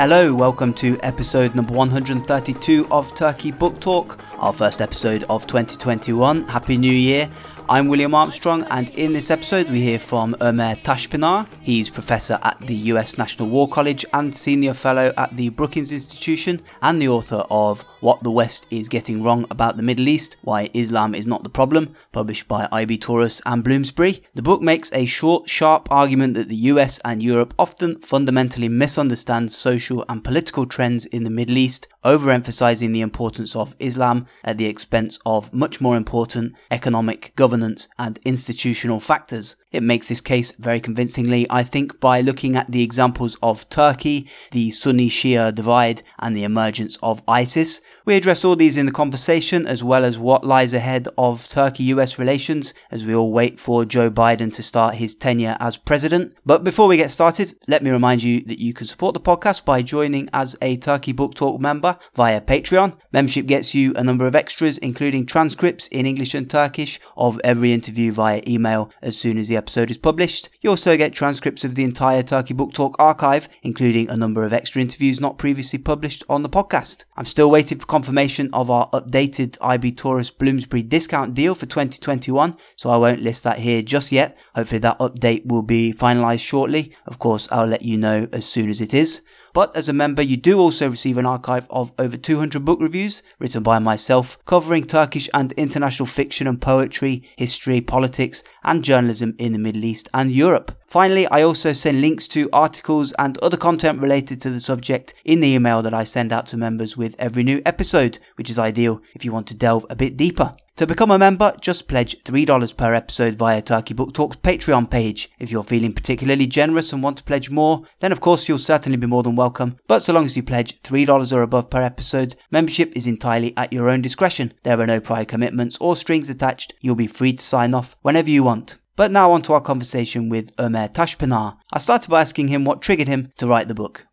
Hello, welcome to episode number 132 of Turkey Book Talk, our first episode of 2021. Happy New Year. I'm William Armstrong, and in this episode, we hear from Ömer Taşpınar. He's professor at the US National War College and senior fellow at the Brookings Institution, and the author of What the West is Getting Wrong About the Middle East Why Islam is Not the Problem, published by IB Tauris and Bloomsbury. The book makes a short, sharp argument that the US and Europe often fundamentally misunderstand social and political trends in the Middle East, overemphasizing the importance of Islam at the expense of much more important economic governance and institutional factors. It makes this case very convincingly, I think, by looking at the examples of Turkey, the Sunni Shia divide, and the emergence of ISIS. We address all these in the conversation, as well as what lies ahead of Turkey US relations as we all wait for Joe Biden to start his tenure as president. But before we get started, let me remind you that you can support the podcast by joining as a Turkey Book Talk member via Patreon. Membership gets you a number of extras, including transcripts in English and Turkish of every interview via email as soon as the episode is published. You also get transcripts of the entire Turkey Book Talk archive, including a number of extra interviews not previously published on the podcast. I'm still waiting for confirmation of our updated IB Tauris Bloomsbury discount deal for 2021, so I won't list that here just yet. Hopefully, that update will be finalized shortly. Of course, I'll let you know as soon as it is. But as a member, you do also receive an archive of over 200 book reviews written by myself, covering Turkish and international fiction and poetry, history, politics, and journalism in the Middle East and Europe. Finally, I also send links to articles and other content related to the subject in the email that I send out to members with every new episode, which is ideal if you want to delve a bit deeper. To become a member, just pledge $3 per episode via Turkey Book Talk's Patreon page. If you're feeling particularly generous and want to pledge more, then of course you'll certainly be more than welcome. But so long as you pledge $3 or above per episode, membership is entirely at your own discretion. There are no prior commitments or strings attached. You'll be free to sign off whenever you want. But now on to our conversation with Ömer Taşpınar. I started by asking him what triggered him to write the book.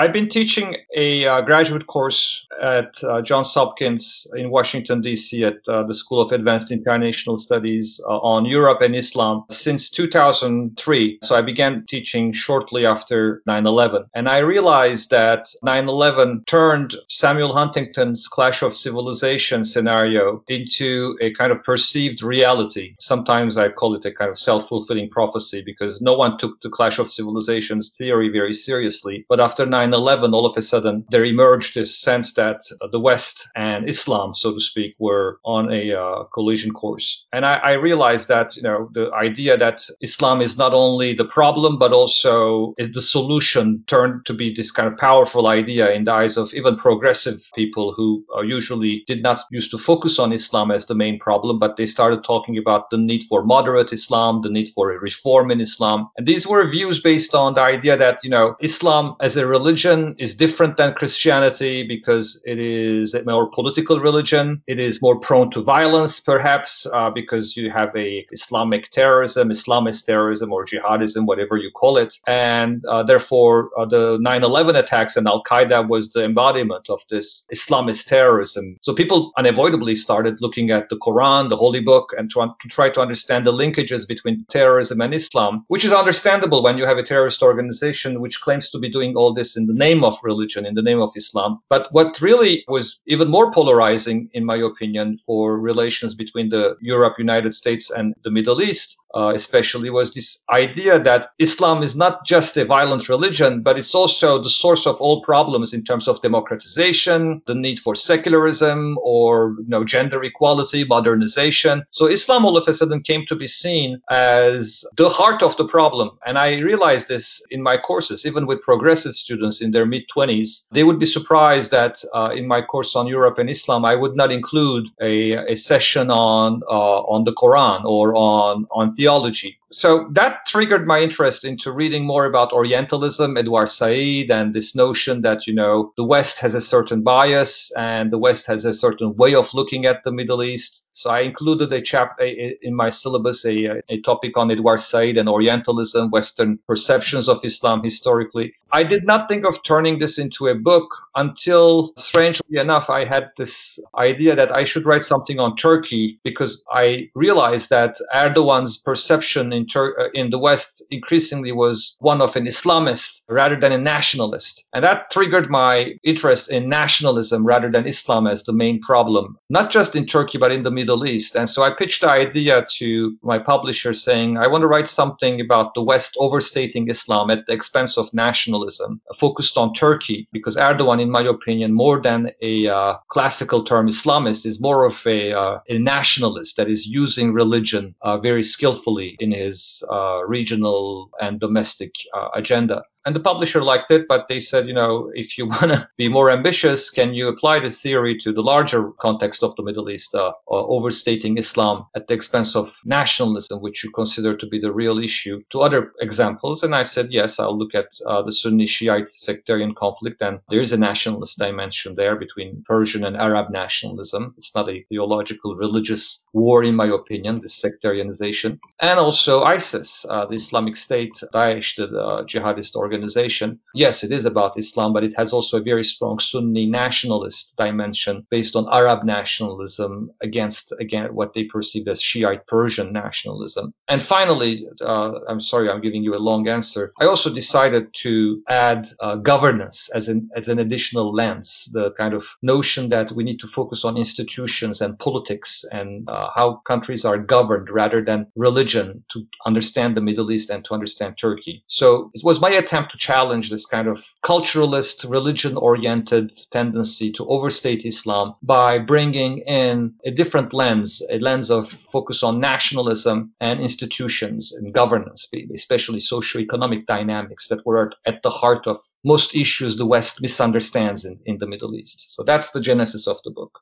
I've been teaching a uh, graduate course at uh, Johns Hopkins in Washington, D.C., at uh, the School of Advanced International Studies uh, on Europe and Islam since 2003. So I began teaching shortly after 9 11. And I realized that 9 11 turned Samuel Huntington's Clash of Civilization scenario into a kind of perceived reality. Sometimes I call it a kind of self fulfilling prophecy because no one took the Clash of Civilizations theory very seriously. But after 9 9-11, all of a sudden there emerged this sense that the West and Islam, so to speak, were on a uh, collision course. And I, I, realized that, you know, the idea that Islam is not only the problem, but also is the solution turned to be this kind of powerful idea in the eyes of even progressive people who uh, usually did not used to focus on Islam as the main problem, but they started talking about the need for moderate Islam, the need for a reform in Islam. And these were views based on the idea that, you know, Islam as a religion religion is different than Christianity because it is a more political religion. It is more prone to violence, perhaps, uh, because you have a Islamic terrorism, Islamist terrorism, or jihadism, whatever you call it. And uh, therefore, uh, the 9/11 attacks and Al Qaeda was the embodiment of this Islamist terrorism. So people unavoidably started looking at the Quran, the Holy Book, and to, to try to understand the linkages between terrorism and Islam, which is understandable when you have a terrorist organization which claims to be doing all this in the name of religion, in the name of Islam. But what really was even more polarizing, in my opinion, for relations between the Europe, United States, and the Middle East uh, especially was this idea that Islam is not just a violent religion, but it's also the source of all problems in terms of democratization, the need for secularism or you know gender equality, modernization. So Islam all of a sudden came to be seen as the heart of the problem. And I realized this in my courses, even with progressive students in their mid 20s. They would be surprised that uh, in my course on Europe and Islam, I would not include a, a session on uh, on the Quran or on on theology. So that triggered my interest into reading more about Orientalism, Edward Said, and this notion that, you know, the West has a certain bias and the West has a certain way of looking at the Middle East. So I included a chapter in my syllabus, a, a topic on Edward Said and Orientalism, Western perceptions of Islam historically. I did not think of turning this into a book until, strangely enough, I had this idea that I should write something on Turkey because I realized that Erdogan's perception in, Tur- uh, in the West increasingly was one of an Islamist rather than a nationalist. And that triggered my interest in nationalism rather than Islam as the main problem, not just in Turkey, but in the Middle East. And so I pitched the idea to my publisher saying, I want to write something about the West overstating Islam at the expense of nationalism focused on Turkey because Erdogan, in my opinion, more than a uh, classical term Islamist, is more of a, uh, a nationalist that is using religion uh, very skillfully in his uh, regional and domestic uh, agenda. And the publisher liked it, but they said, you know, if you want to be more ambitious, can you apply this theory to the larger context of the Middle East, uh, overstating Islam at the expense of nationalism, which you consider to be the real issue, to other examples? And I said, yes, I'll look at uh, the Sunni Shiite sectarian conflict. And there is a nationalist dimension there between Persian and Arab nationalism. It's not a theological, religious war, in my opinion, this sectarianization. And also ISIS, uh, the Islamic State, Daesh, the uh, jihadist organization organization. Yes, it is about Islam, but it has also a very strong Sunni nationalist dimension based on Arab nationalism against, again, what they perceived as Shiite Persian nationalism. And finally, uh, I'm sorry, I'm giving you a long answer. I also decided to add uh, governance as an, as an additional lens, the kind of notion that we need to focus on institutions and politics and uh, how countries are governed rather than religion to understand the Middle East and to understand Turkey. So it was my attempt attempt to challenge this kind of culturalist, religion oriented tendency to overstate Islam by bringing in a different lens, a lens of focus on nationalism and institutions and governance, especially socio-economic dynamics that were at the heart of most issues the West misunderstands in, in the Middle East. So that's the genesis of the book.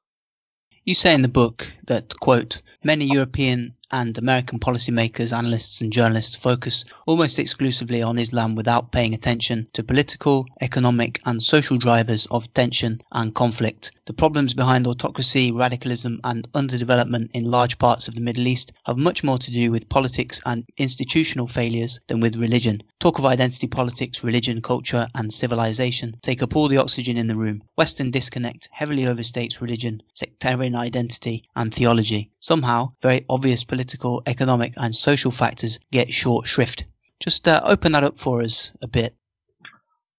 You say in the book that, quote, many European and American policymakers, analysts, and journalists focus almost exclusively on Islam without paying attention to political, economic, and social drivers of tension and conflict. The problems behind autocracy, radicalism, and underdevelopment in large parts of the Middle East have much more to do with politics and institutional failures than with religion. Talk of identity politics, religion, culture, and civilization take up all the oxygen in the room. Western disconnect heavily overstates religion, sectarian identity, and theology. Somehow, very obvious political, economic, and social factors get short shrift. Just uh, open that up for us a bit.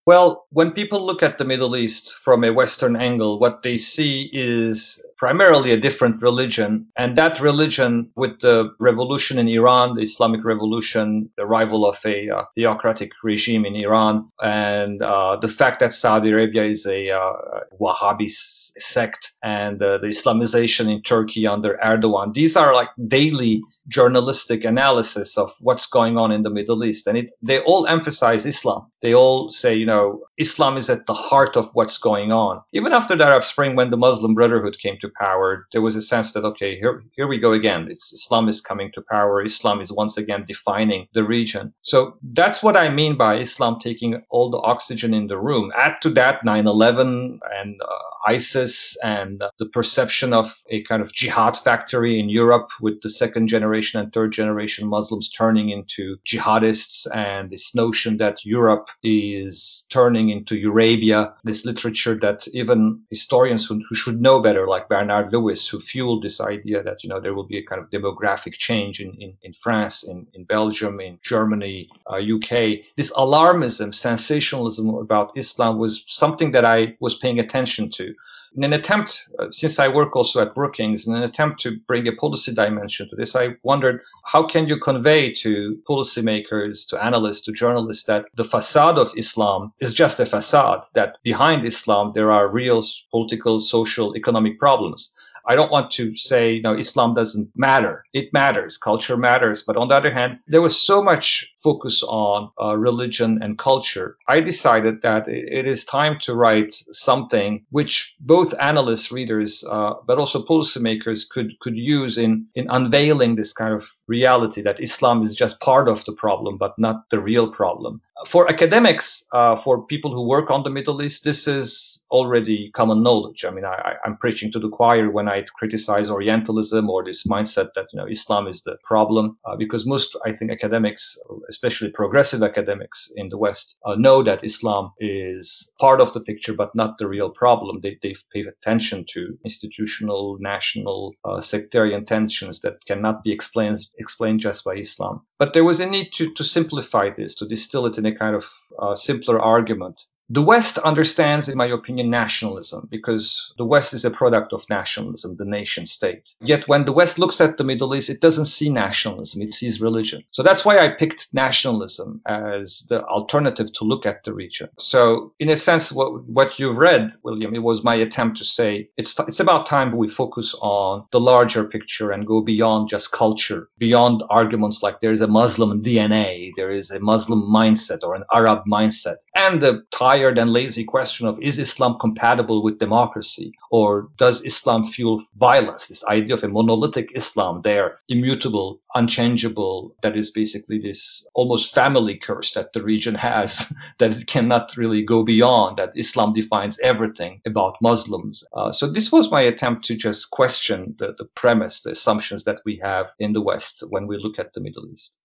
Well, when people look at the Middle East from a Western angle, what they see is primarily a different religion. And that religion, with the revolution in Iran, the Islamic revolution, the arrival of a uh, theocratic regime in Iran, and uh, the fact that Saudi Arabia is a uh, Wahhabi sect, and uh, the Islamization in Turkey under Erdogan, these are like daily journalistic analysis of what's going on in the Middle East. And it, they all emphasize Islam. They all say, you know, Islam is at the heart of what's going on. Even after the Arab Spring, when the Muslim Brotherhood came to power, there was a sense that okay, here here we go again. It's Islam is coming to power. Islam is once again defining the region. So that's what I mean by Islam taking all the oxygen in the room. Add to that 9/11 and uh, ISIS and the perception of a kind of jihad factory in Europe with the second generation and third generation Muslims turning into jihadists and this notion that Europe is turning into Eurabia, this literature that even historians who, who should know better, like Bernard Lewis, who fueled this idea that, you know, there will be a kind of demographic change in, in, in France, in, in Belgium, in Germany, uh, UK. This alarmism, sensationalism about Islam was something that I was paying attention to in an attempt, uh, since I work also at Brookings, in an attempt to bring a policy dimension to this, I wondered how can you convey to policymakers, to analysts, to journalists that the facade of Islam is just a facade, that behind Islam there are real political, social, economic problems. I don't want to say, you know, Islam doesn't matter. It matters. Culture matters. But on the other hand, there was so much focus on uh, religion and culture. I decided that it is time to write something which both analysts, readers, uh, but also policymakers could, could use in, in unveiling this kind of reality that Islam is just part of the problem, but not the real problem for academics, uh, for people who work on the Middle East, this is already common knowledge. I mean, I, am preaching to the choir when I criticize Orientalism or this mindset that you know Islam is the problem, uh, because most, I think, academics, especially progressive academics in the West, uh, know that Islam is part of the picture, but not the real problem. They they pay attention to institutional, national, uh, sectarian tensions that cannot be explained explained just by Islam. But there was a need to to simplify this, to distill it in a kind of uh, simpler argument the West understands, in my opinion, nationalism because the West is a product of nationalism, the nation state. Yet when the West looks at the Middle East, it doesn't see nationalism, it sees religion. So that's why I picked nationalism as the alternative to look at the region. So in a sense, what, what you've read, William, it was my attempt to say it's, it's about time we focus on the larger picture and go beyond just culture, beyond arguments like there is a Muslim DNA, there is a Muslim mindset or an Arab mindset, and the tie tired and lazy question of is Islam compatible with democracy or does Islam fuel violence? This idea of a monolithic Islam there, immutable, unchangeable, that is basically this almost family curse that the region has, that it cannot really go beyond, that Islam defines everything about Muslims. Uh, so this was my attempt to just question the, the premise, the assumptions that we have in the West when we look at the Middle East.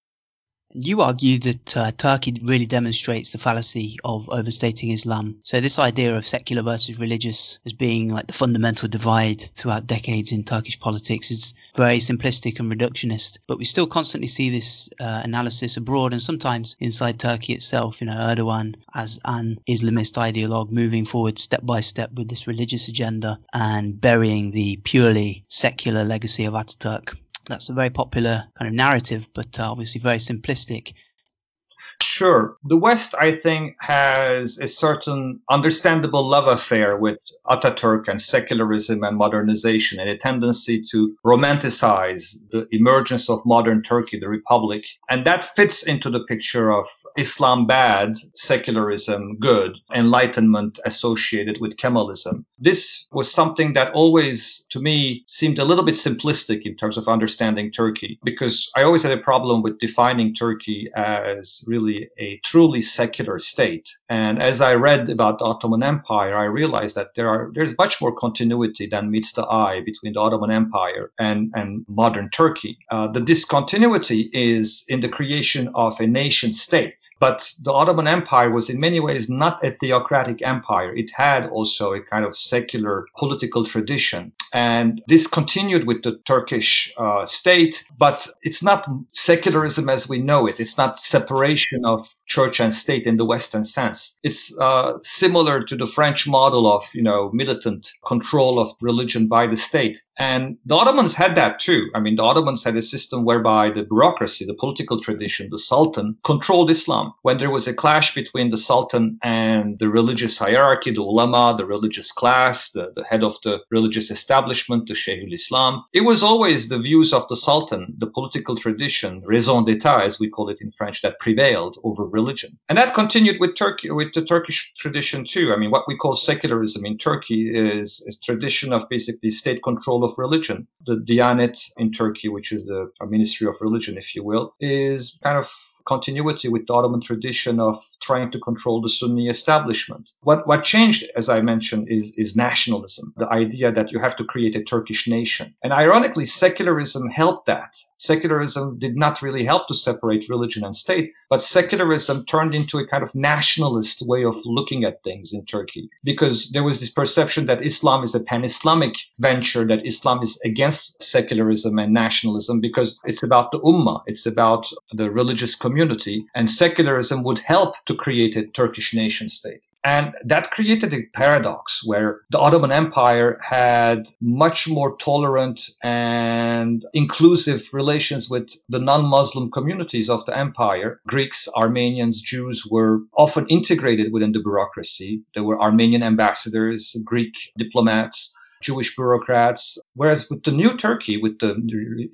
You argue that uh, Turkey really demonstrates the fallacy of overstating Islam. So this idea of secular versus religious as being like the fundamental divide throughout decades in Turkish politics is very simplistic and reductionist. But we still constantly see this uh, analysis abroad and sometimes inside Turkey itself. You know, Erdogan as an Islamist ideologue moving forward step by step with this religious agenda and burying the purely secular legacy of Ataturk. That's a very popular kind of narrative, but uh, obviously very simplistic. Sure. The West, I think, has a certain understandable love affair with Ataturk and secularism and modernization and a tendency to romanticize the emergence of modern Turkey, the Republic. And that fits into the picture of Islam bad, secularism good, enlightenment associated with Kemalism. This was something that always, to me, seemed a little bit simplistic in terms of understanding Turkey, because I always had a problem with defining Turkey as really a truly secular state. And as I read about the Ottoman Empire, I realized that there are there's much more continuity than meets the eye between the Ottoman Empire and, and modern Turkey. Uh, the discontinuity is in the creation of a nation state but the Ottoman Empire was in many ways not a theocratic empire. It had also a kind of secular political tradition. And this continued with the Turkish uh, state, but it's not secularism as we know it. It's not separation of church and state in the Western sense. It's uh, similar to the French model of, you know, militant control of religion by the state. And the Ottomans had that too. I mean, the Ottomans had a system whereby the bureaucracy, the political tradition, the Sultan controlled Islam. When there was a clash between the Sultan and the religious hierarchy, the ulama, the religious class, the, the head of the religious establishment, the Sheikhul Islam, it was always the views of the Sultan, the political tradition, raison d'etat, as we call it in French, that prevailed over religion. And that continued with Turkey, with the Turkish tradition too. I mean, what we call secularism in Turkey is a tradition of basically state control of religion. The Diyanet in Turkey, which is the Ministry of Religion, if you will, is kind of continuity with the Ottoman tradition of trying to control the Sunni establishment. What, what changed, as I mentioned, is, is nationalism, the idea that you have to create a Turkish nation. And ironically, secularism helped that. Secularism did not really help to separate religion and state, but secularism turned into a kind of nationalist way of looking at things in Turkey because there was this perception that Islam is a pan Islamic venture, that Islam is against secularism and nationalism because it's about the ummah, it's about the religious community community, and secularism would help to create a Turkish nation state. And that created a paradox where the Ottoman Empire had much more tolerant and inclusive relations with the non Muslim communities of the empire. Greeks, Armenians, Jews were often integrated within the bureaucracy. There were Armenian ambassadors, Greek diplomats, Jewish bureaucrats. Whereas with the new Turkey, with the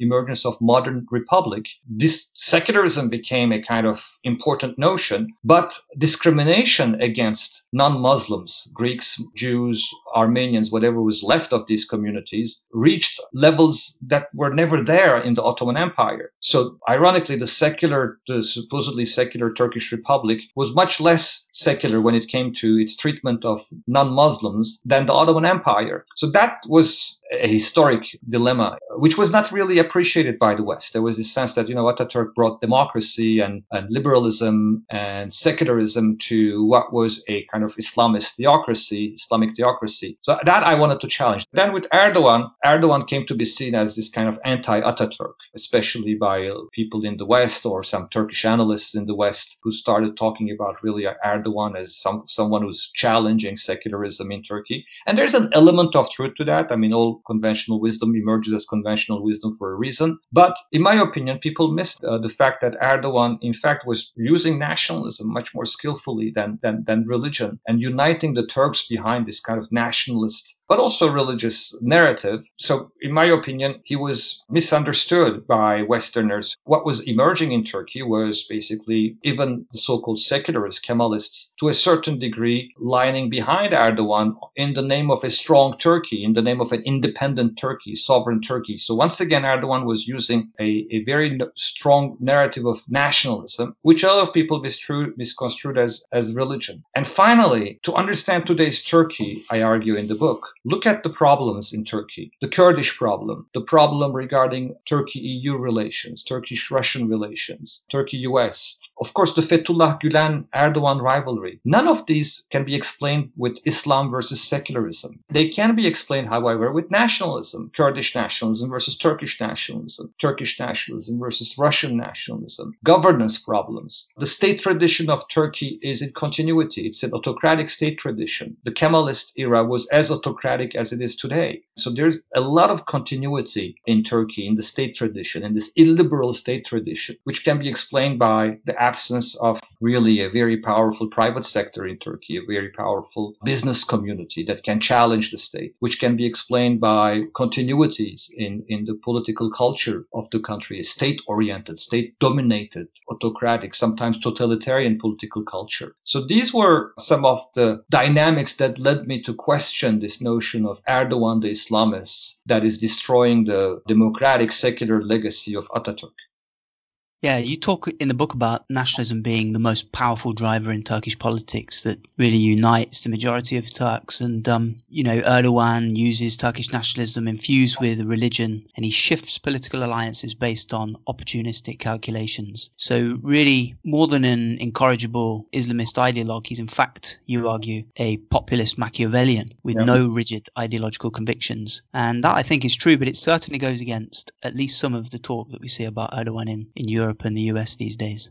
emergence of modern republic, this secularism became a kind of important notion, but discrimination against non-Muslims, Greeks, Jews, Armenians, whatever was left of these communities, reached levels that were never there in the Ottoman Empire. So ironically, the secular, the supposedly secular Turkish Republic was much less secular when it came to its treatment of non-Muslims than the Ottoman Empire. So that was a historic dilemma, which was not really appreciated by the West. There was this sense that, you know, Ataturk brought democracy and, and liberalism and secularism to what was a kind of Islamist theocracy, Islamic theocracy. So that I wanted to challenge. Then with Erdogan, Erdogan came to be seen as this kind of anti-Ataturk, especially by people in the West or some Turkish analysts in the West who started talking about really Erdogan as some, someone who's challenging secularism in Turkey. And there's an element of truth to that. I mean, all conventional wisdom emerges as conventional wisdom for a reason. But in my opinion, people missed uh, the fact that Erdogan, in fact, was using nationalism much more skillfully than, than, than religion and uniting the Turks behind this kind of nationalist but also religious narrative. So, in my opinion, he was misunderstood by Westerners. What was emerging in Turkey was basically even the so called secularists, Kemalists, to a certain degree, lining behind Erdogan in the name of a strong Turkey, in the name of an independent Turkey, sovereign Turkey. So, once again, Erdogan was using a, a very strong narrative of nationalism, which a lot of people misconstrued, misconstrued as, as religion. And finally, to understand today's Turkey, I argue in the book, Look at the problems in Turkey the Kurdish problem, the problem regarding Turkey EU relations, Turkish Russian relations, Turkey US, of course, the Fethullah Gulen Erdogan rivalry. None of these can be explained with Islam versus secularism. They can be explained, however, with nationalism Kurdish nationalism versus Turkish nationalism, Turkish nationalism versus Russian nationalism, governance problems. The state tradition of Turkey is in continuity, it's an autocratic state tradition. The Kemalist era was as autocratic democratic as it is today. So there's a lot of continuity in Turkey in the state tradition, in this illiberal state tradition, which can be explained by the absence of really a very powerful private sector in Turkey, a very powerful business community that can challenge the state, which can be explained by continuities in, in the political culture of the country, state oriented, state dominated, autocratic, sometimes totalitarian political culture. So these were some of the dynamics that led me to question this notion notion of Erdogan the Islamists that is destroying the democratic secular legacy of Ataturk. Yeah, you talk in the book about nationalism being the most powerful driver in Turkish politics that really unites the majority of Turks. And, um, you know, Erdogan uses Turkish nationalism infused with religion and he shifts political alliances based on opportunistic calculations. So, really, more than an incorrigible Islamist ideologue, he's in fact, you argue, a populist Machiavellian with yeah. no rigid ideological convictions. And that I think is true, but it certainly goes against at least some of the talk that we see about Erdogan in, in Europe Europe and the US these days.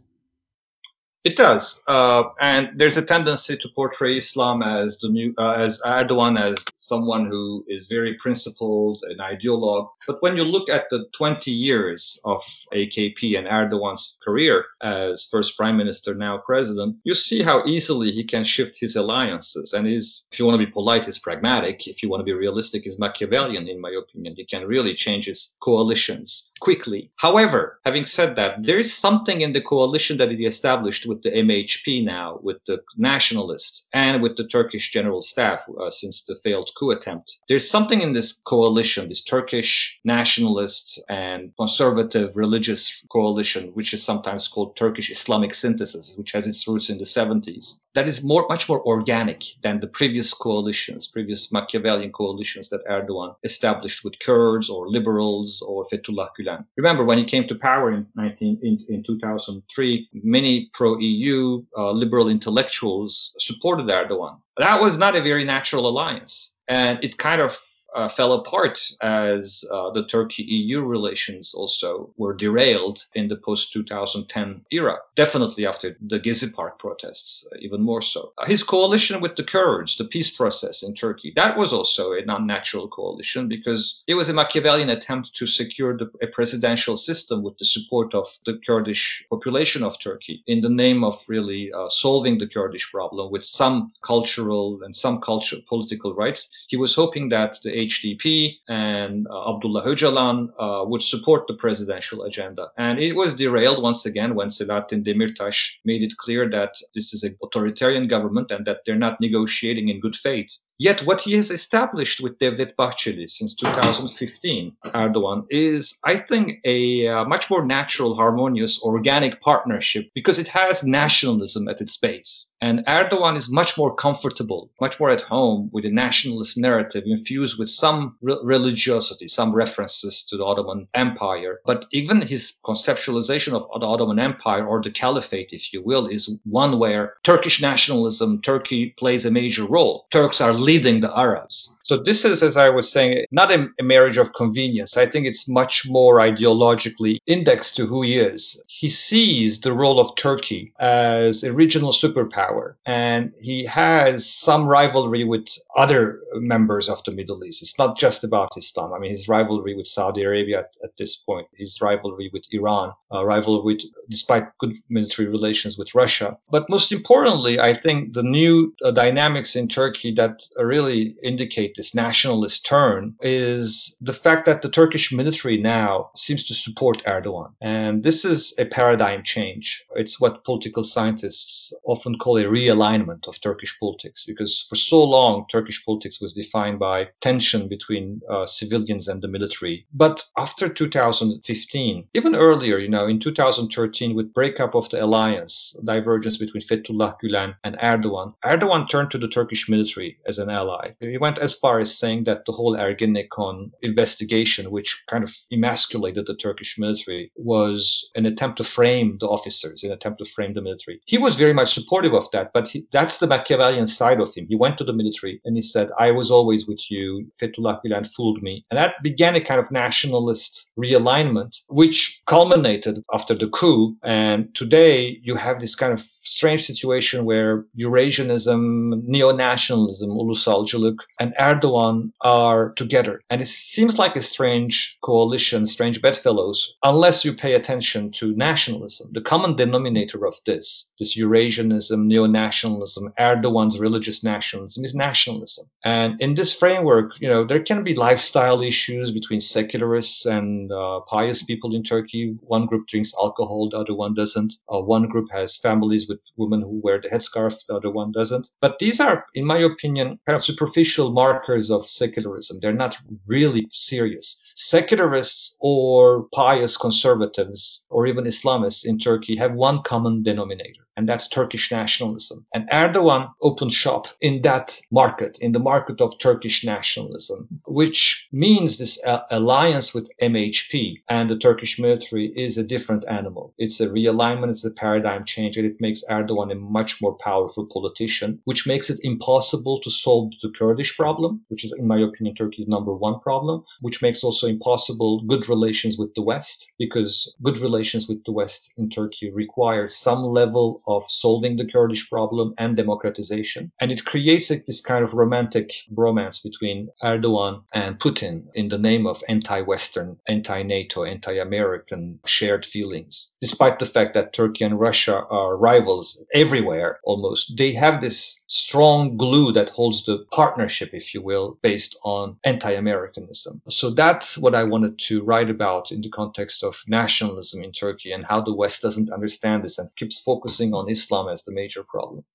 It does, uh, and there's a tendency to portray Islam as the new, uh, as Erdogan as someone who is very principled, an ideologue. But when you look at the 20 years of AKP and Erdogan's career as first prime minister, now president, you see how easily he can shift his alliances. And is, if you want to be polite, is pragmatic. If you want to be realistic, is Machiavellian, in my opinion. He can really change his coalitions quickly. However, having said that, there is something in the coalition that he established with with the MHP now, with the nationalists, and with the Turkish general staff uh, since the failed coup attempt. There's something in this coalition, this Turkish nationalist and conservative religious coalition, which is sometimes called Turkish Islamic synthesis, which has its roots in the 70s, that is more, much more organic than the previous coalitions, previous Machiavellian coalitions that Erdogan established with Kurds or liberals or Fethullah Gulen. Remember, when he came to power in, 19, in, in 2003, many pro EU uh, liberal intellectuals supported Erdogan. That was not a very natural alliance. And it kind of uh, fell apart as uh, the Turkey EU relations also were derailed in the post 2010 era. Definitely after the Gezi Park protests, uh, even more so. Uh, his coalition with the Kurds, the peace process in Turkey, that was also a non natural coalition because it was a Machiavellian attempt to secure the, a presidential system with the support of the Kurdish population of Turkey in the name of really uh, solving the Kurdish problem with some cultural and some cultural political rights. He was hoping that the HDP and uh, Abdullah Öcalan uh, would support the presidential agenda. And it was derailed once again when Selahattin Demirtas made it clear that this is an authoritarian government and that they're not negotiating in good faith. Yet, what he has established with Devlet Bahçeli since 2015, Erdogan, is, I think, a uh, much more natural, harmonious, organic partnership because it has nationalism at its base. And Erdogan is much more comfortable, much more at home with a nationalist narrative infused with some re- religiosity, some references to the Ottoman Empire. But even his conceptualization of the Ottoman Empire or the caliphate, if you will, is one where Turkish nationalism, Turkey plays a major role. Turks are leading the Arabs. So this is, as I was saying, not a, a, marriage of convenience. I think it's much more ideologically indexed to who he is. He sees the role of Turkey as a regional superpower, and he has some rivalry with other members of the Middle East. It's not just about Islam. I mean, his rivalry with Saudi Arabia at, at this point, his rivalry with Iran, uh, rivalry with, despite good military relations with Russia. But most importantly, I think the new uh, dynamics in Turkey that really indicate this nationalist turn is the fact that the Turkish military now seems to support Erdogan. And this is a paradigm change. It's what political scientists often call a realignment of Turkish politics, because for so long, Turkish politics was defined by tension between uh, civilians and the military. But after 2015, even earlier, you know, in 2013, with breakup of the alliance, divergence between Fethullah Gulen and Erdogan, Erdogan turned to the Turkish military as an ally. He went as far as saying that the whole Ergenekon investigation, which kind of emasculated the Turkish military, was an attempt to frame the officers, an attempt to frame the military. He was very much supportive of that, but he, that's the Machiavellian side of him. He went to the military and he said, I was always with you. Fethullah Gulen fooled me. And that began a kind of nationalist realignment, which culminated after the coup. And today you have this kind of strange situation where Eurasianism, neo-nationalism, ulusalcılık, and Erdogan are together. And it seems like a strange coalition, strange bedfellows, unless you pay attention to nationalism. The common denominator of this, this Eurasianism, neo-nationalism, Erdogan's religious nationalism is nationalism. And in this framework, you know, there can be lifestyle issues between secularists and uh, pious people in Turkey. One group drinks alcohol, the other one doesn't. Uh, one group has families with women who wear the headscarf, the other one doesn't. But these are, in my opinion, kind of superficial markers of secularism. They're not really serious secularists or pious conservatives or even Islamists in Turkey have one common denominator and that's Turkish nationalism. And Erdogan opened shop in that market, in the market of Turkish nationalism, which means this uh, alliance with MHP and the Turkish military is a different animal. It's a realignment, it's a paradigm change, and it makes Erdogan a much more powerful politician, which makes it impossible to solve the Kurdish problem, which is, in my opinion, Turkey's number one problem, which makes also impossible good relations with the West, because good relations with the West in Turkey require some level of solving the Kurdish problem and democratization. And it creates a, this kind of romantic bromance between Erdogan and Putin in the name of anti Western, anti NATO, anti American shared feelings. Despite the fact that Turkey and Russia are rivals everywhere almost, they have this strong glue that holds the partnership, if you will, based on anti Americanism. So that's what I wanted to write about in the context of nationalism in Turkey and how the West doesn't understand this and keeps focusing on Islam as the major problem.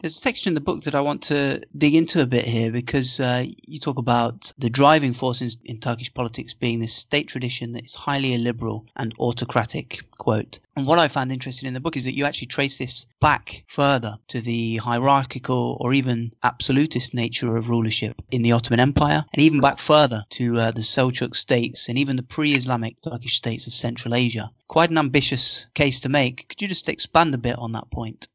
There's a section in the book that I want to dig into a bit here because uh, you talk about the driving force in, Turkish politics being this state tradition that is highly illiberal and autocratic, quote. And what I found interesting in the book is that you actually trace this back further to the hierarchical or even absolutist nature of rulership in the Ottoman Empire, and even back further to uh, the Seljuk states and even the pre-Islamic Turkish states of Central Asia. Quite an ambitious case to make. Could you just expand a bit on that point?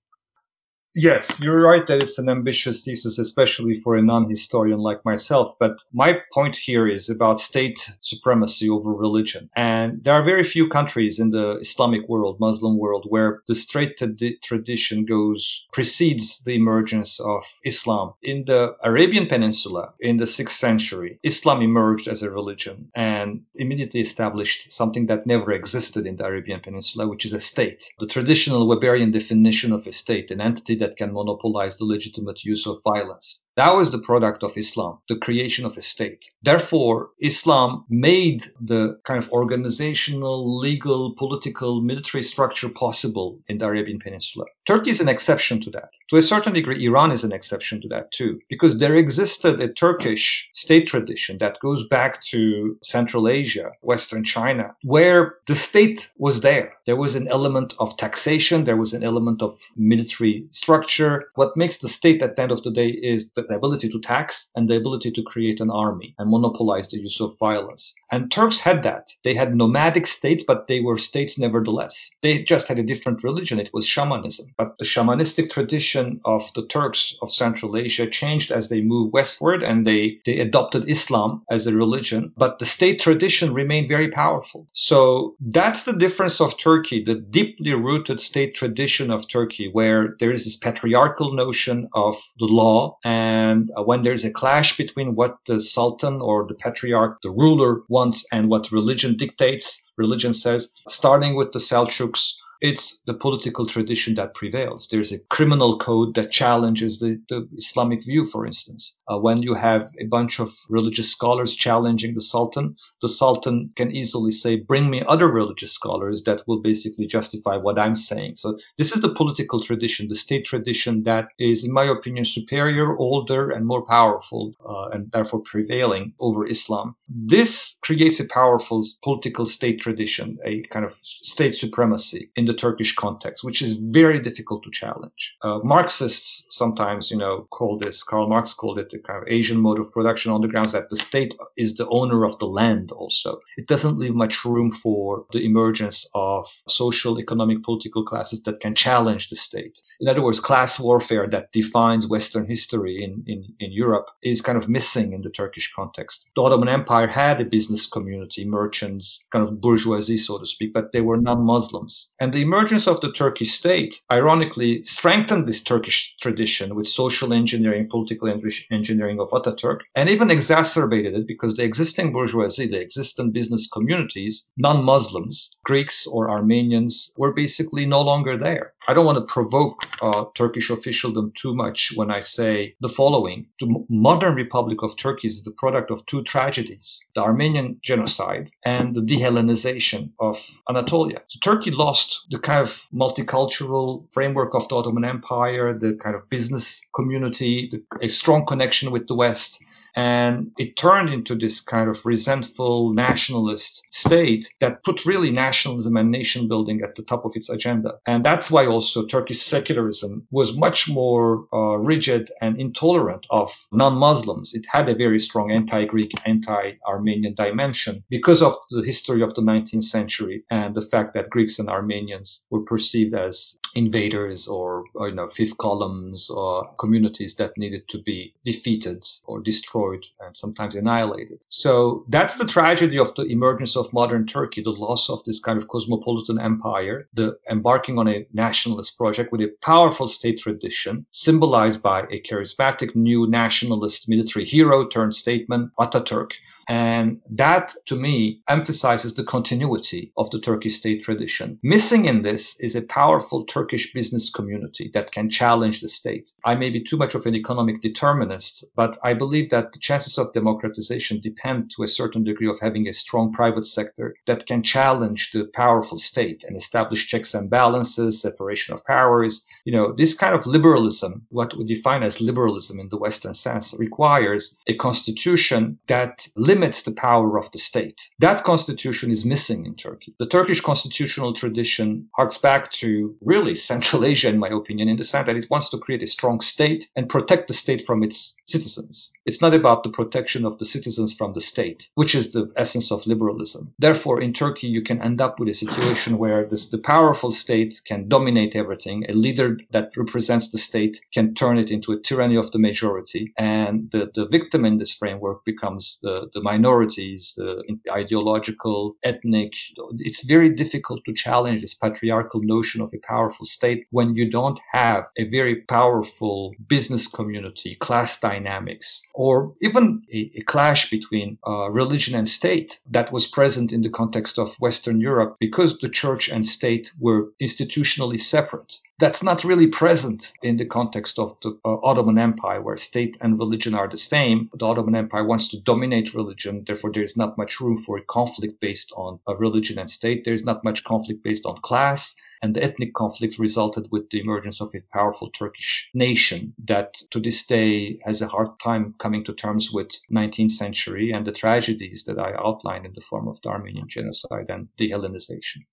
Yes, you're right that it's an ambitious thesis, especially for a non historian like myself. But my point here is about state supremacy over religion. And there are very few countries in the Islamic world, Muslim world, where the state tradition goes, precedes the emergence of Islam. In the Arabian Peninsula, in the 6th century, Islam emerged as a religion and immediately established something that never existed in the Arabian Peninsula, which is a state. The traditional Weberian definition of a state, an entity that can monopolize the legitimate use of violence. That was the product of Islam, the creation of a state. Therefore, Islam made the kind of organizational, legal, political, military structure possible in the Arabian Peninsula. Turkey is an exception to that. To a certain degree, Iran is an exception to that too, because there existed a Turkish state tradition that goes back to Central Asia, Western China, where the state was there. There was an element of taxation, there was an element of military structure. What makes the state at the end of the day is the ability to tax and the ability to create an army and monopolize the use of violence. And Turks had that. They had nomadic states, but they were states nevertheless. They just had a different religion. It was shamanism. But the shamanistic tradition of the Turks of Central Asia changed as they moved westward and they, they adopted Islam as a religion. But the state tradition remained very powerful. So that's the difference of Turkey, the deeply rooted state tradition of Turkey, where there is this patriarchal notion of the law. And uh, when there's a clash between what the Sultan or the patriarch, the ruler, wants and what religion dictates, religion says, starting with the Seljuks it's the political tradition that prevails. There's a criminal code that challenges the, the Islamic view, for instance. Uh, when you have a bunch of religious scholars challenging the Sultan, the Sultan can easily say, Bring me other religious scholars that will basically justify what I'm saying. So, this is the political tradition, the state tradition that is, in my opinion, superior, older, and more powerful, uh, and therefore prevailing over Islam. This creates a powerful political state tradition, a kind of state supremacy in the Turkish context, which is very difficult to challenge. Uh, Marxists sometimes, you know, call this, Karl Marx called it the kind of Asian mode of production on the grounds that the state is the owner of the land also. It doesn't leave much room for the emergence of social, economic, political classes that can challenge the state. In other words, class warfare that defines Western history in, in, in Europe is kind of missing in the Turkish context. The Ottoman Empire had a business community, merchants, kind of bourgeoisie, so to speak, but they were non-Muslims. And the the emergence of the Turkish state, ironically, strengthened this Turkish tradition with social engineering, political engineering of Ataturk, and even exacerbated it because the existing bourgeoisie, the existing business communities, non Muslims, Greeks or Armenians, were basically no longer there. I don't want to provoke uh, Turkish officialdom too much when I say the following. The modern Republic of Turkey is the product of two tragedies the Armenian genocide and the dehellenization of Anatolia. So Turkey lost the kind of multicultural framework of the Ottoman Empire, the kind of business community, the, a strong connection with the West. And it turned into this kind of resentful nationalist state that put really nationalism and nation building at the top of its agenda. And that's why also Turkish secularism was much more uh, rigid and intolerant of non Muslims. It had a very strong anti Greek, anti Armenian dimension because of the history of the 19th century and the fact that Greeks and Armenians were perceived as invaders or, or, you know fifth columns or communities that needed to be defeated or destroyed and sometimes annihilated so that's the tragedy of the emergence of modern turkey the loss of this kind of cosmopolitan empire the embarking on a nationalist project with a powerful state tradition symbolized by a charismatic new nationalist military hero turned statesman ataturk and that, to me, emphasizes the continuity of the Turkish state tradition. Missing in this is a powerful Turkish business community that can challenge the state. I may be too much of an economic determinist, but I believe that the chances of democratization depend to a certain degree of having a strong private sector that can challenge the powerful state and establish checks and balances, separation of powers. You know, this kind of liberalism, what we define as liberalism in the Western sense, requires a constitution that limits the power of the state. That constitution is missing in Turkey. The Turkish constitutional tradition harks back to really Central Asia, in my opinion, in the sense that it wants to create a strong state and protect the state from its citizens. It's not about the protection of the citizens from the state, which is the essence of liberalism. Therefore, in Turkey, you can end up with a situation where this, the powerful state can dominate everything. A leader that represents the state can turn it into a tyranny of the majority. And the, the victim in this framework becomes the, the minorities, the ideological, ethnic. It's very difficult to challenge this patriarchal notion of a powerful state when you don't have a very powerful business community, class dynamics, or even a, a clash between uh, religion and state that was present in the context of Western Europe because the church and state were institutionally separate that's not really present in the context of the uh, Ottoman Empire, where state and religion are the same. The Ottoman Empire wants to dominate religion, therefore, there is not much room for a conflict based on a religion and state. There is not much conflict based on class. And the ethnic conflict resulted with the emergence of a powerful Turkish nation that to this day has a hard time coming to terms with 19th century and the tragedies that I outlined in the form of the Armenian genocide and the Hellenization.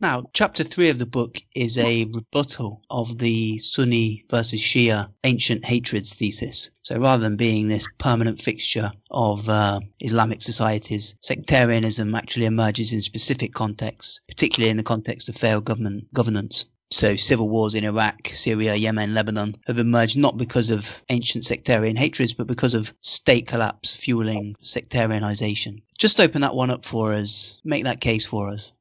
Now, chapter three of the book is a rebuttal of the Sunni versus Shia ancient hatreds thesis. So rather than being this permanent fixture of uh, Islamic societies, sectarianism actually emerges in specific contexts, particularly in the context of failed government governance. So civil wars in Iraq, Syria, Yemen, Lebanon have emerged not because of ancient sectarian hatreds, but because of state collapse fueling sectarianization. Just open that one up for us. Make that case for us.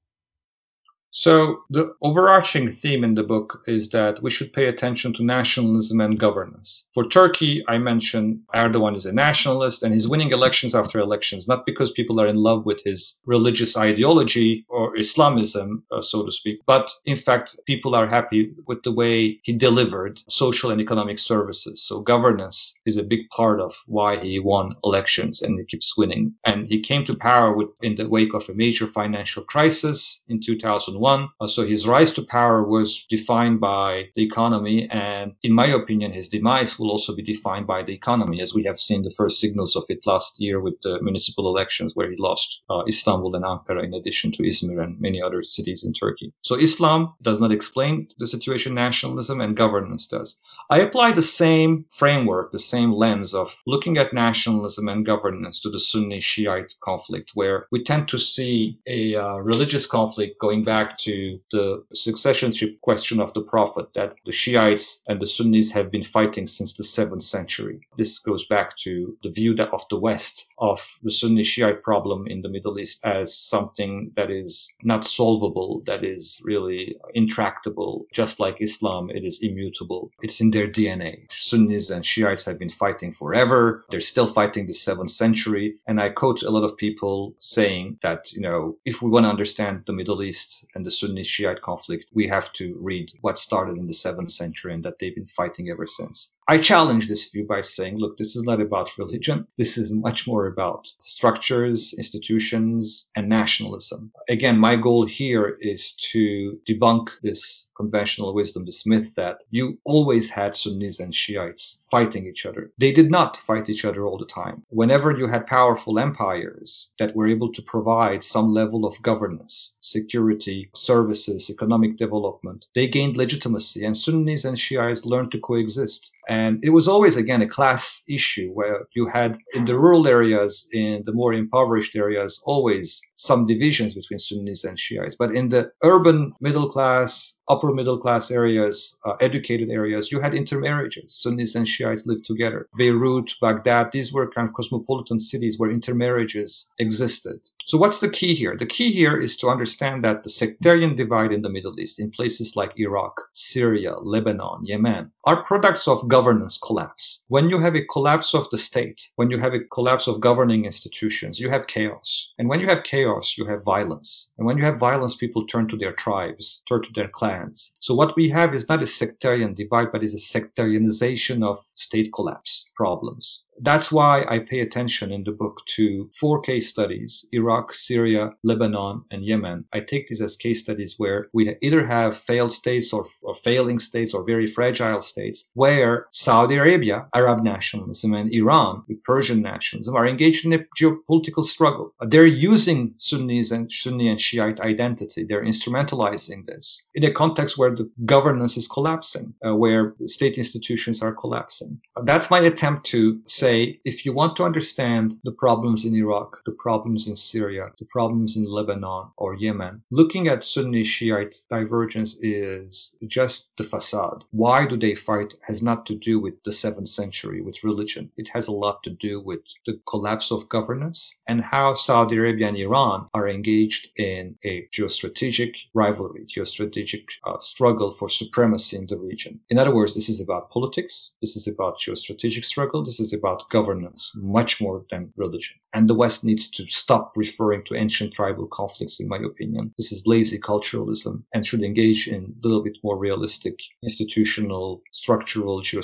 So, the overarching theme in the book is that we should pay attention to nationalism and governance. For Turkey, I mentioned Erdogan is a nationalist and he's winning elections after elections, not because people are in love with his religious ideology or Islamism, uh, so to speak, but in fact, people are happy with the way he delivered social and economic services. So, governance is a big part of why he won elections and he keeps winning. And he came to power with, in the wake of a major financial crisis in 2001 Uh, so his rise to power was defined by the economy. And in my opinion, his demise will also be defined by the economy, as we have seen the first signals of it last year with the municipal elections where he lost uh, Istanbul and Ankara in addition to Izmir and many other cities in Turkey. So Islam does not explain the situation, nationalism and governance does. I apply the same framework, the same lens of looking at nationalism and governance to the Sunni Shiite conflict, where we tend to see a uh, religious conflict going back to the successionship question of the Prophet that the Shiites and the Sunnis have been fighting since the 7th century. This goes back to the view that of the West of the Sunni Shiite problem in the Middle East as something that is not solvable, that is really intractable. Just like Islam, it is immutable. It's in their DNA. Sunnis and Shiites have been fighting forever. They're still fighting the 7th century. And I quote a lot of people saying that, you know, if we want to understand the Middle East and the Sunni Shiite conflict, we have to read what started in the 7th century and that they've been fighting ever since. I challenge this view by saying, look, this is not about religion. This is much more about structures, institutions, and nationalism. Again, my goal here is to debunk this conventional wisdom, this myth that you always had Sunnis and Shiites fighting each other. They did not fight each other all the time. Whenever you had powerful empires that were able to provide some level of governance, security, services, economic development, they gained legitimacy and Sunnis and Shiites learned to coexist. And it was always, again, a class issue where you had in the rural areas, in the more impoverished areas, always some divisions between Sunnis and Shiites. But in the urban middle class, upper middle class areas, uh, educated areas, you had intermarriages. Sunnis and Shiites lived together. Beirut, Baghdad, these were kind of cosmopolitan cities where intermarriages existed. So what's the key here? The key here is to understand that the sectarian divide in the Middle East, in places like Iraq, Syria, Lebanon, Yemen, are products of governance collapse. When you have a collapse of the state, when you have a collapse of governing institutions, you have chaos. And when you have chaos, you have violence. And when you have violence, people turn to their tribes, turn to their clans so what we have is not a sectarian divide, but is a sectarianization of state collapse problems. That's why I pay attention in the book to four case studies Iraq, Syria, Lebanon, and Yemen. I take these as case studies where we either have failed states or, or failing states or very fragile states where Saudi Arabia, Arab nationalism, and Iran, the Persian nationalism, are engaged in a geopolitical struggle. They're using Sunnis and Sunni and Shiite identity. They're instrumentalizing this in a context where the governance is collapsing, uh, where state institutions are collapsing. That's my attempt to say if you want to understand the problems in Iraq, the problems in Syria, the problems in Lebanon or Yemen, looking at Sunni Shiite divergence is just the facade. Why do they fight has not to do with the 7th century, with religion. It has a lot to do with the collapse of governance and how Saudi Arabia and Iran are engaged in a geostrategic rivalry, geostrategic uh, struggle for supremacy in the region. In other words, this is about politics. This is about geostrategic struggle. This is about about governance much more than religion. And the West needs to stop referring to ancient tribal conflicts, in my opinion. This is lazy culturalism and should engage in a little bit more realistic institutional, structural, geostrategic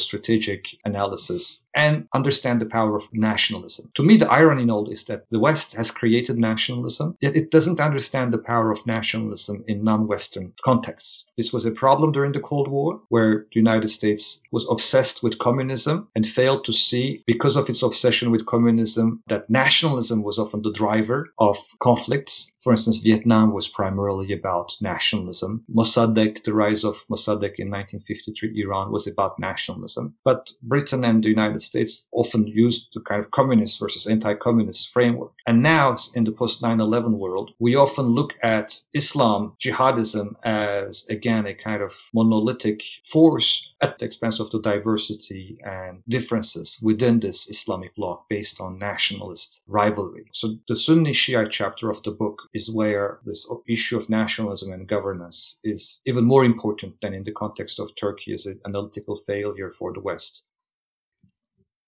analysis and understand the power of nationalism. To me, the irony in all is that the West has created nationalism, yet it doesn't understand the power of nationalism in non Western contexts. This was a problem during the Cold War, where the United States was obsessed with communism and failed to see, because of its obsession with communism, that nationalism was often the driver of conflicts. For instance, Vietnam was primarily about nationalism. Mossadegh, the rise of Mossadegh in 1953 Iran was about nationalism. But Britain and the United States often used the kind of communist versus anti-communist framework. And now in the post 9-11 world, we often look at Islam, jihadism as again a kind of monolithic force at the expense of the diversity and differences within this Islamic bloc based on nationalist rivalry. So the Sunni Shiite chapter of the book is where this issue of nationalism and governance is even more important than in the context of Turkey as an analytical failure for the West.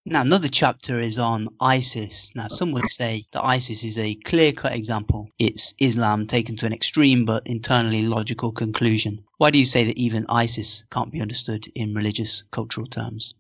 Now, another chapter is on ISIS. Now, some would say that ISIS is a clear cut example. It's Islam taken to an extreme but internally logical conclusion. Why do you say that even ISIS can't be understood in religious cultural terms?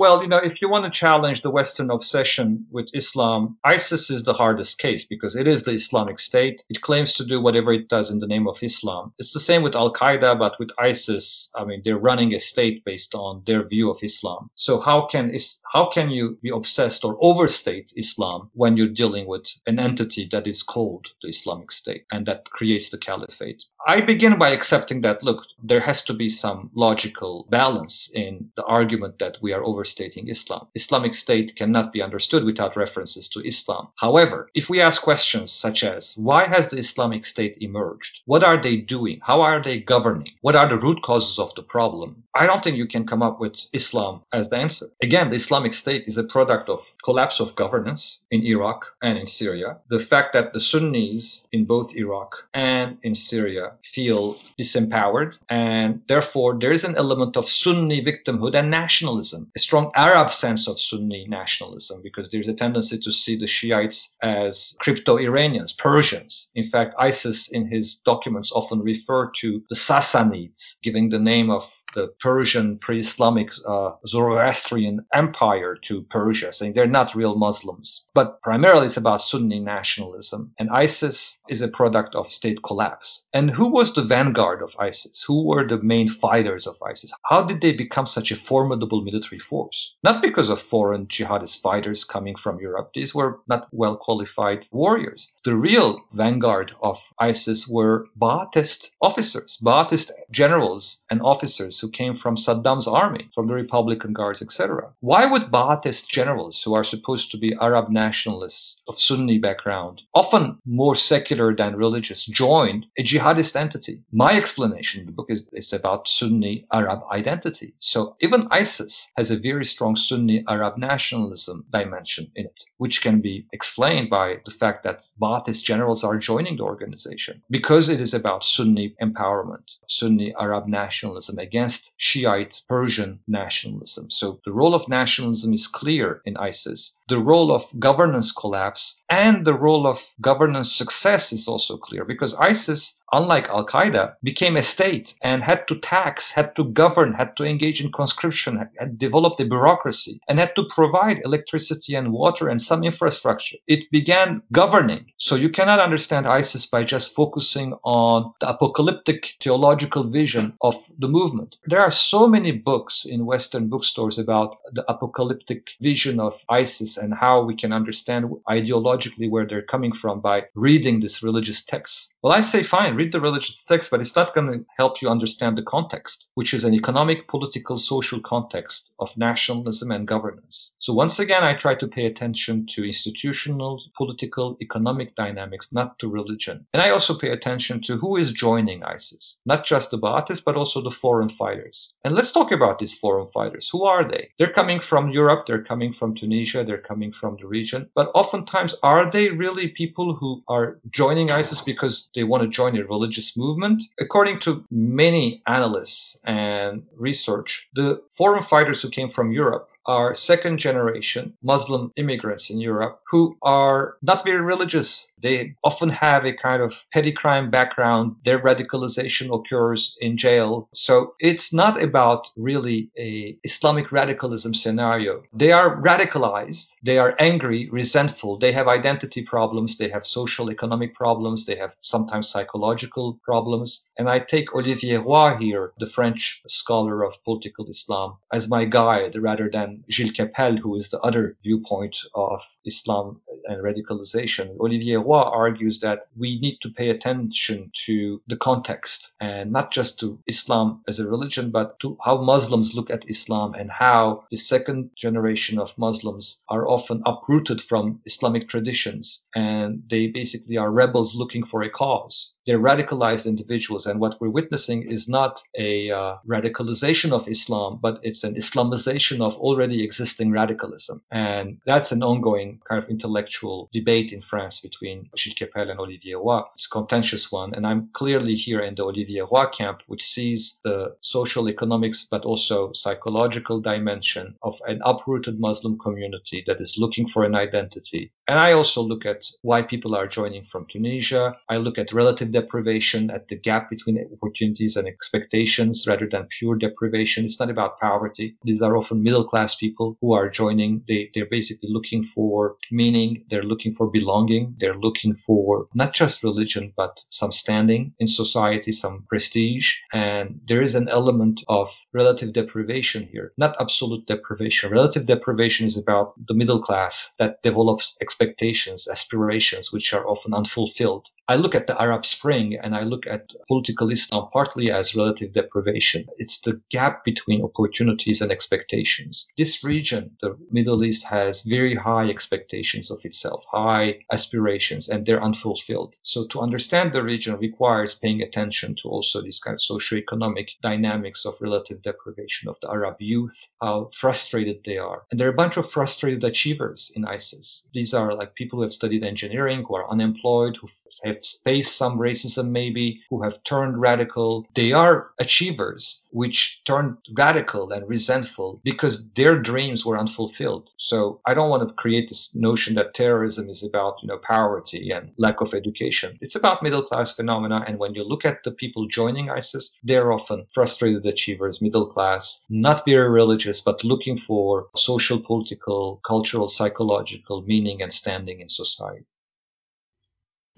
Well, you know, if you want to challenge the Western obsession with Islam, ISIS is the hardest case because it is the Islamic State. It claims to do whatever it does in the name of Islam. It's the same with Al Qaeda, but with ISIS, I mean, they're running a state based on their view of Islam. So how can how can you be obsessed or overstate Islam when you're dealing with an entity that is called the Islamic State and that creates the caliphate? I begin by accepting that, look, there has to be some logical balance in the argument that we are overstating Islam. Islamic State cannot be understood without references to Islam. However, if we ask questions such as, why has the Islamic State emerged? What are they doing? How are they governing? What are the root causes of the problem? I don't think you can come up with Islam as the answer. Again, the Islamic State is a product of collapse of governance in Iraq and in Syria. The fact that the Sunnis in both Iraq and in Syria feel disempowered. And therefore, there is an element of Sunni victimhood and nationalism, a strong Arab sense of Sunni nationalism, because there's a tendency to see the Shiites as crypto Iranians, Persians. In fact, ISIS in his documents often refer to the Sassanids, giving the name of the Persian pre-Islamic uh, Zoroastrian empire to Persia, saying they're not real Muslims. But primarily it's about Sunni nationalism. And ISIS is a product of state collapse. And who was the vanguard of ISIS? Who were the main fighters of ISIS? How did they become such a formidable military force? Not because of foreign jihadist fighters coming from Europe. These were not well qualified warriors. The real vanguard of ISIS were Ba'athist officers, Ba'athist generals and officers who came from Saddam's army, from the Republican Guards, etc. Why would Ba'athist generals, who are supposed to be Arab nationalists of Sunni background, often more secular than religious, join a jihadist entity. My explanation in the book is, is about Sunni Arab identity. So even ISIS has a very strong Sunni Arab nationalism dimension in it, which can be explained by the fact that Ba'athist generals are joining the organization because it is about Sunni empowerment, Sunni Arab nationalism against Shiite Persian nationalism. So the role of nationalism is clear in ISIS. The role of governance collapse and the role of governance success is also clear because ISIS unlike Al Qaeda, became a state and had to tax, had to govern, had to engage in conscription, had developed a bureaucracy, and had to provide electricity and water and some infrastructure. It began governing. So you cannot understand ISIS by just focusing on the apocalyptic theological vision of the movement. There are so many books in Western bookstores about the apocalyptic vision of ISIS and how we can understand ideologically where they're coming from by reading these religious texts. Well, I say, fine, read the religious text, but it's not going to help you understand the context, which is an economic, political, social context of nationalism and governance. So once again, I try to pay attention to institutional, political, economic dynamics, not to religion. And I also pay attention to who is joining ISIS, not just the Ba'athists, but also the foreign fighters. And let's talk about these foreign fighters. Who are they? They're coming from Europe, they're coming from Tunisia, they're coming from the region. But oftentimes, are they really people who are joining ISIS because they want to join a religious movement. According to many analysts and research, the foreign fighters who came from Europe are second generation Muslim immigrants in Europe who are not very religious. They often have a kind of petty crime background. Their radicalization occurs in jail. So it's not about really a Islamic radicalism scenario. They are radicalized. They are angry, resentful. They have identity problems. They have social economic problems. They have sometimes psychological problems. And I take Olivier Roy here, the French scholar of political Islam, as my guide rather than Gilles Kepel, who is the other viewpoint of Islam and radicalization. Olivier Roy argues that we need to pay attention to the context and not just to Islam as a religion, but to how Muslims look at Islam and how the second generation of Muslims are often uprooted from Islamic traditions and they basically are rebels looking for a cause. They're radicalized individuals, and what we're witnessing is not a uh, radicalization of Islam, but it's an Islamization of already existing radicalism. And that's an ongoing kind of intellectual debate in France between Gilles Kepel and Olivier Roy. It's a contentious one. And I'm clearly here in the Olivier Roy camp, which sees the social economics, but also psychological dimension of an uprooted Muslim community that is looking for an identity. And I also look at why people are joining from Tunisia. I look at relative deprivation, at the gap between opportunities and expectations rather than pure deprivation. It's not about poverty. These are often middle class people who are joining. They, they're basically looking for meaning. They're looking for belonging. They're looking for not just religion, but some standing in society, some prestige. And there is an element of relative deprivation here, not absolute deprivation. Relative deprivation is about the middle class that develops expectations, aspirations, which are often unfulfilled. I look at the Arab Spring and I look at political Islam partly as relative deprivation. It's the gap between opportunities and expectations. This region, the Middle East, has very high expectations of itself, high aspirations, and they're unfulfilled. So to understand the region requires paying attention to also these kind of socioeconomic dynamics of relative deprivation of the Arab youth, how frustrated they are. And there are a bunch of frustrated achievers in ISIS. These are like people who have studied engineering, who are unemployed, who have faced some racism maybe, who have turned radical. They are achievers which turned radical and resentful because their dreams were unfulfilled. So I don't want to create this notion that terrorism is about, you know, poverty and lack of education. It's about middle class phenomena. And when you look at the people joining ISIS, they're often frustrated achievers, middle class, not very religious, but looking for social, political, cultural, psychological meaning and standing in society.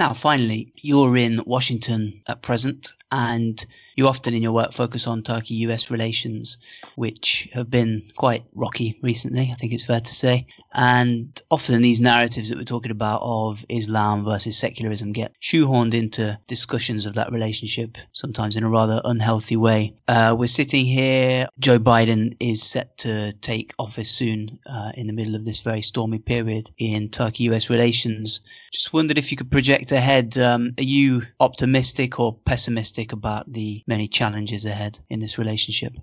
Now, finally, you're in Washington at present, and you often in your work focus on Turkey US relations, which have been quite rocky recently, I think it's fair to say. And often these narratives that we're talking about of Islam versus secularism get shoehorned into discussions of that relationship, sometimes in a rather unhealthy way. Uh, we're sitting here, Joe Biden is set to take office soon uh, in the middle of this very stormy period in Turkey US relations. Just wondered if you could project ahead. Um, are you optimistic or pessimistic about the many challenges ahead in this relationship?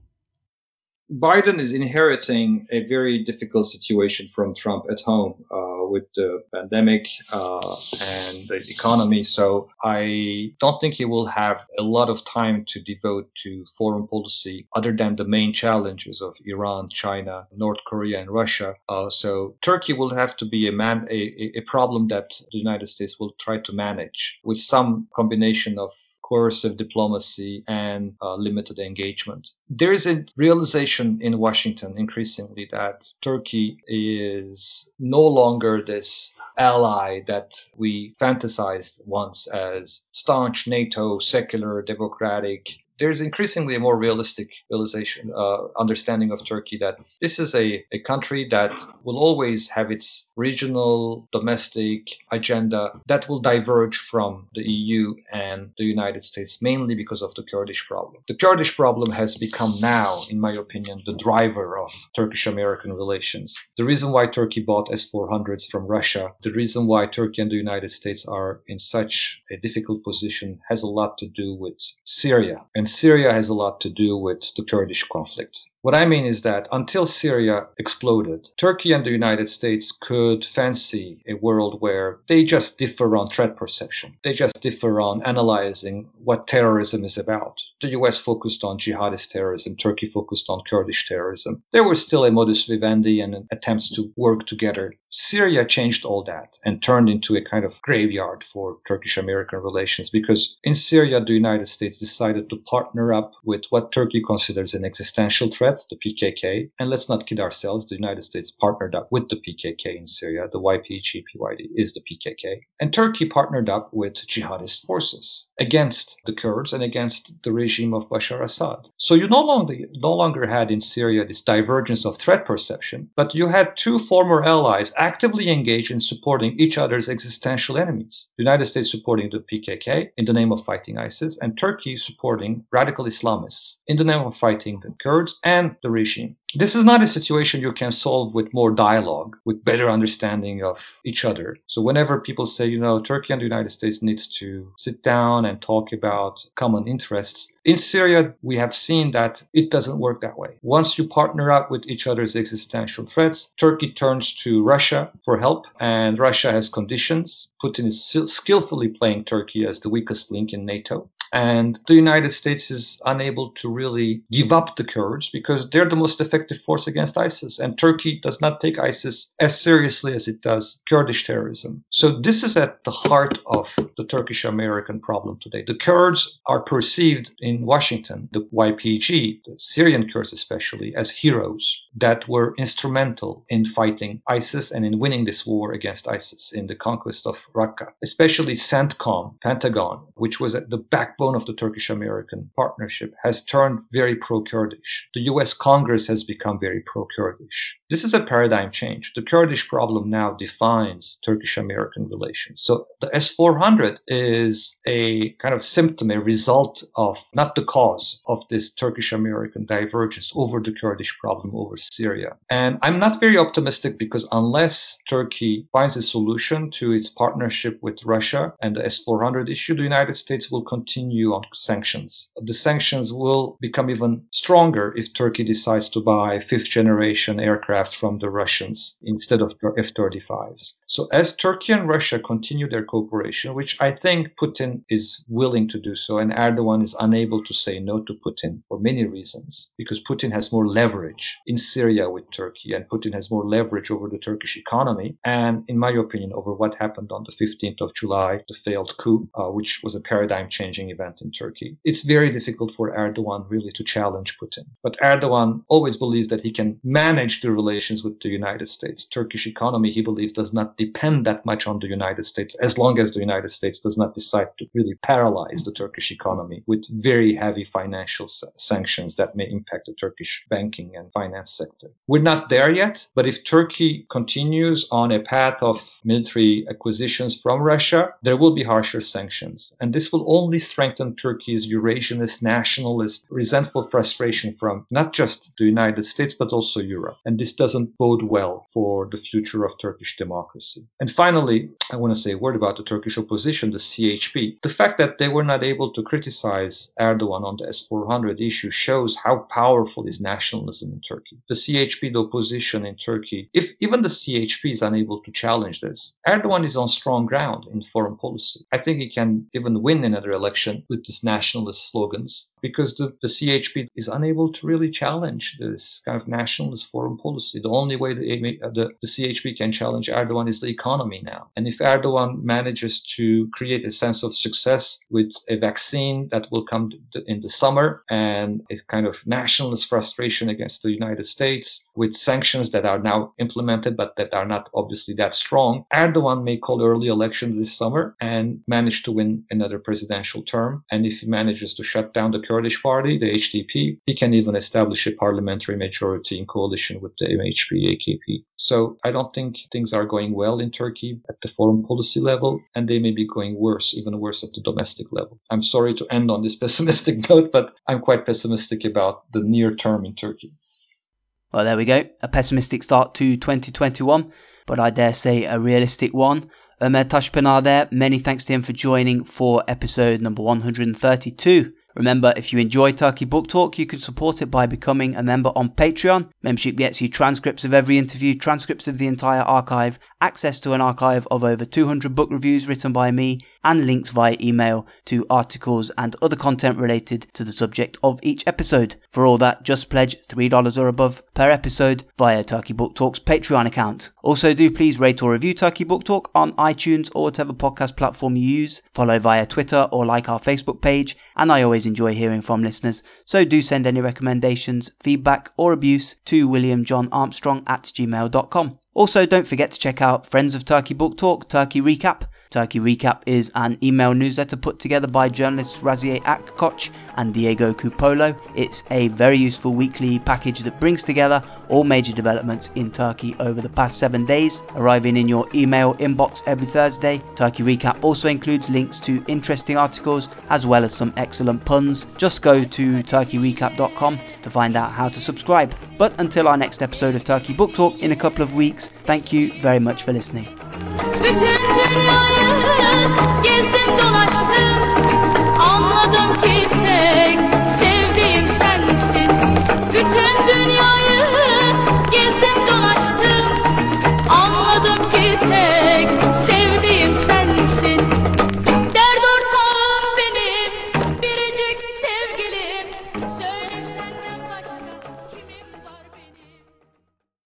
Biden is inheriting a very difficult situation from Trump at home uh, with the pandemic uh, and the economy. So I don't think he will have a lot of time to devote to foreign policy other than the main challenges of Iran, China, North Korea, and Russia. Uh, so Turkey will have to be a man a, a problem that the United States will try to manage with some combination of coercive diplomacy and uh, limited engagement. There is a realization in Washington increasingly that Turkey is no longer this ally that we fantasized once as staunch NATO, secular, democratic, there's increasingly a more realistic realization, uh, understanding of Turkey that this is a, a country that will always have its regional, domestic agenda that will diverge from the EU and the United States, mainly because of the Kurdish problem. The Kurdish problem has become now, in my opinion, the driver of Turkish American relations. The reason why Turkey bought S 400s from Russia, the reason why Turkey and the United States are in such a difficult position has a lot to do with Syria and Syria has a lot to do with the Kurdish conflict. What I mean is that until Syria exploded, Turkey and the United States could fancy a world where they just differ on threat perception. They just differ on analyzing what terrorism is about. The US focused on jihadist terrorism, Turkey focused on Kurdish terrorism. There was still a modus vivendi and attempts to work together. Syria changed all that and turned into a kind of graveyard for Turkish American relations because in Syria, the United States decided to partner up with what Turkey considers an existential threat, the PKK. And let's not kid ourselves, the United States partnered up with the PKK in Syria. The YPG PYD is the PKK. And Turkey partnered up with jihadist forces against the Kurds and against the regime of Bashar Assad. So you no longer, no longer had in Syria this divergence of threat perception, but you had two former allies actively engaged in supporting each other's existential enemies. The United States supporting the PKK in the name of fighting ISIS, and Turkey supporting radical Islamists in the name of fighting the Kurds and the regime. This is not a situation you can solve with more dialogue, with better understanding of each other. So whenever people say, you know, Turkey and the United States needs to sit down and talk about common interests, in Syria, we have seen that it doesn't work that way. Once you partner up with each other's existential threats, Turkey turns to Russia for help, and Russia has conditions. Putin is skillfully playing Turkey as the weakest link in NATO. And the United States is unable to really give up the Kurds because they're the most effective force against ISIS. And Turkey does not take ISIS as seriously as it does Kurdish terrorism. So this is at the heart of the Turkish American problem today. The Kurds are perceived in Washington, the YPG, the Syrian Kurds especially, as heroes that were instrumental in fighting ISIS and in winning this war against ISIS in the conquest of Raqqa, especially CENTCOM, Pentagon, which was at the backbone of the Turkish American partnership, has turned very pro Kurdish. The US Congress has become very pro Kurdish. This is a paradigm change. The Kurdish problem now defines Turkish American relations. So the S 400 is a kind of symptom, a result of, not the cause of this Turkish American divergence over the Kurdish problem over Syria. And I'm not very optimistic because unless Turkey finds a solution to its partnership with Russia and the S 400 issue, the United States will continue on sanctions. The sanctions will become even stronger if Turkey decides to buy fifth generation aircraft from the Russians instead of F 35s. So, as Turkey and Russia continue their cooperation, which I think Putin is willing to do so, and Erdogan is unable to say no to Putin for many reasons, because Putin has more leverage in Syria with Turkey, and Putin has more leverage over the Turkish economy, and in my opinion, over what happened on the 15th of July, the failed coup, uh, which was a paradigm changing event in Turkey. It's very difficult for Erdogan really to challenge Putin. But Erdogan always believes that he can manage the relations with the United States. Turkish economy, he believes, does not depend that much on the United States as long as the United States does not decide to really paralyze the Turkish economy with very heavy financial sanctions that may impact the Turkish banking and finance sector. We're not there yet, but if Turkey continues on a path of military acquisitions from Russia, there will be harsher sanctions. And this will only strengthen Turkey's Eurasianist, nationalist, resentful frustration from not just the United States, but also Europe. And this doesn't bode well for the future of Turkish democracy. And finally, I want to say a word about the Turkish opposition, the CHP. The fact that they were not able to criticize Erdogan on the S 400 issue shows how powerful is nationalism in Turkey. The CHP, the opposition in Turkey, if even the CHP is unable to challenge this, Erdogan is on strong ground in foreign policy. I think he can even win another election with these nationalist slogans because the, the CHP is unable to really challenge this kind of nationalist foreign policy. The only way uh, the, the, the CHP can challenge Erdogan is the economy now. And if Erdogan manages to create a sense of success with a vaccine that will come in the summer and a kind of nationalist frustration against the United States with sanctions that are now implemented but that are not obviously that strong, Erdogan may call early elections this summer and manage to win another presidential term. And if he manages to shut down the Kurdish party, the HDP. He can even establish a parliamentary majority in coalition with the MHP AKP. So I don't think things are going well in Turkey at the foreign policy level, and they may be going worse, even worse at the domestic level. I'm sorry to end on this pessimistic note, but I'm quite pessimistic about the near term in Turkey. Well, there we go. A pessimistic start to 2021, but I dare say a realistic one. Ömer Taşpınar there. Many thanks to him for joining for episode number 132. Remember, if you enjoy Turkey Book Talk, you can support it by becoming a member on Patreon. Membership gets you transcripts of every interview, transcripts of the entire archive, access to an archive of over 200 book reviews written by me, and links via email to articles and other content related to the subject of each episode. For all that, just pledge $3 or above per episode via Turkey Book Talk's Patreon account. Also, do please rate or review Turkey Book Talk on iTunes or whatever podcast platform you use. Follow via Twitter or like our Facebook page, and I always enjoy hearing from listeners, so do send any recommendations, feedback, or abuse to williamjohnarmstrong at gmail.com. Also, don't forget to check out Friends of Turkey Book Talk, Turkey Recap. Turkey Recap is an email newsletter put together by journalists Raziye Akkoç and Diego Cupolo. It's a very useful weekly package that brings together all major developments in Turkey over the past seven days, arriving in your email inbox every Thursday. Turkey Recap also includes links to interesting articles as well as some excellent puns. Just go to turkeyrecap.com to find out how to subscribe. But until our next episode of Turkey Book Talk in a couple of weeks, thank you very much for listening. Gezdim dolaştım. Anladım ki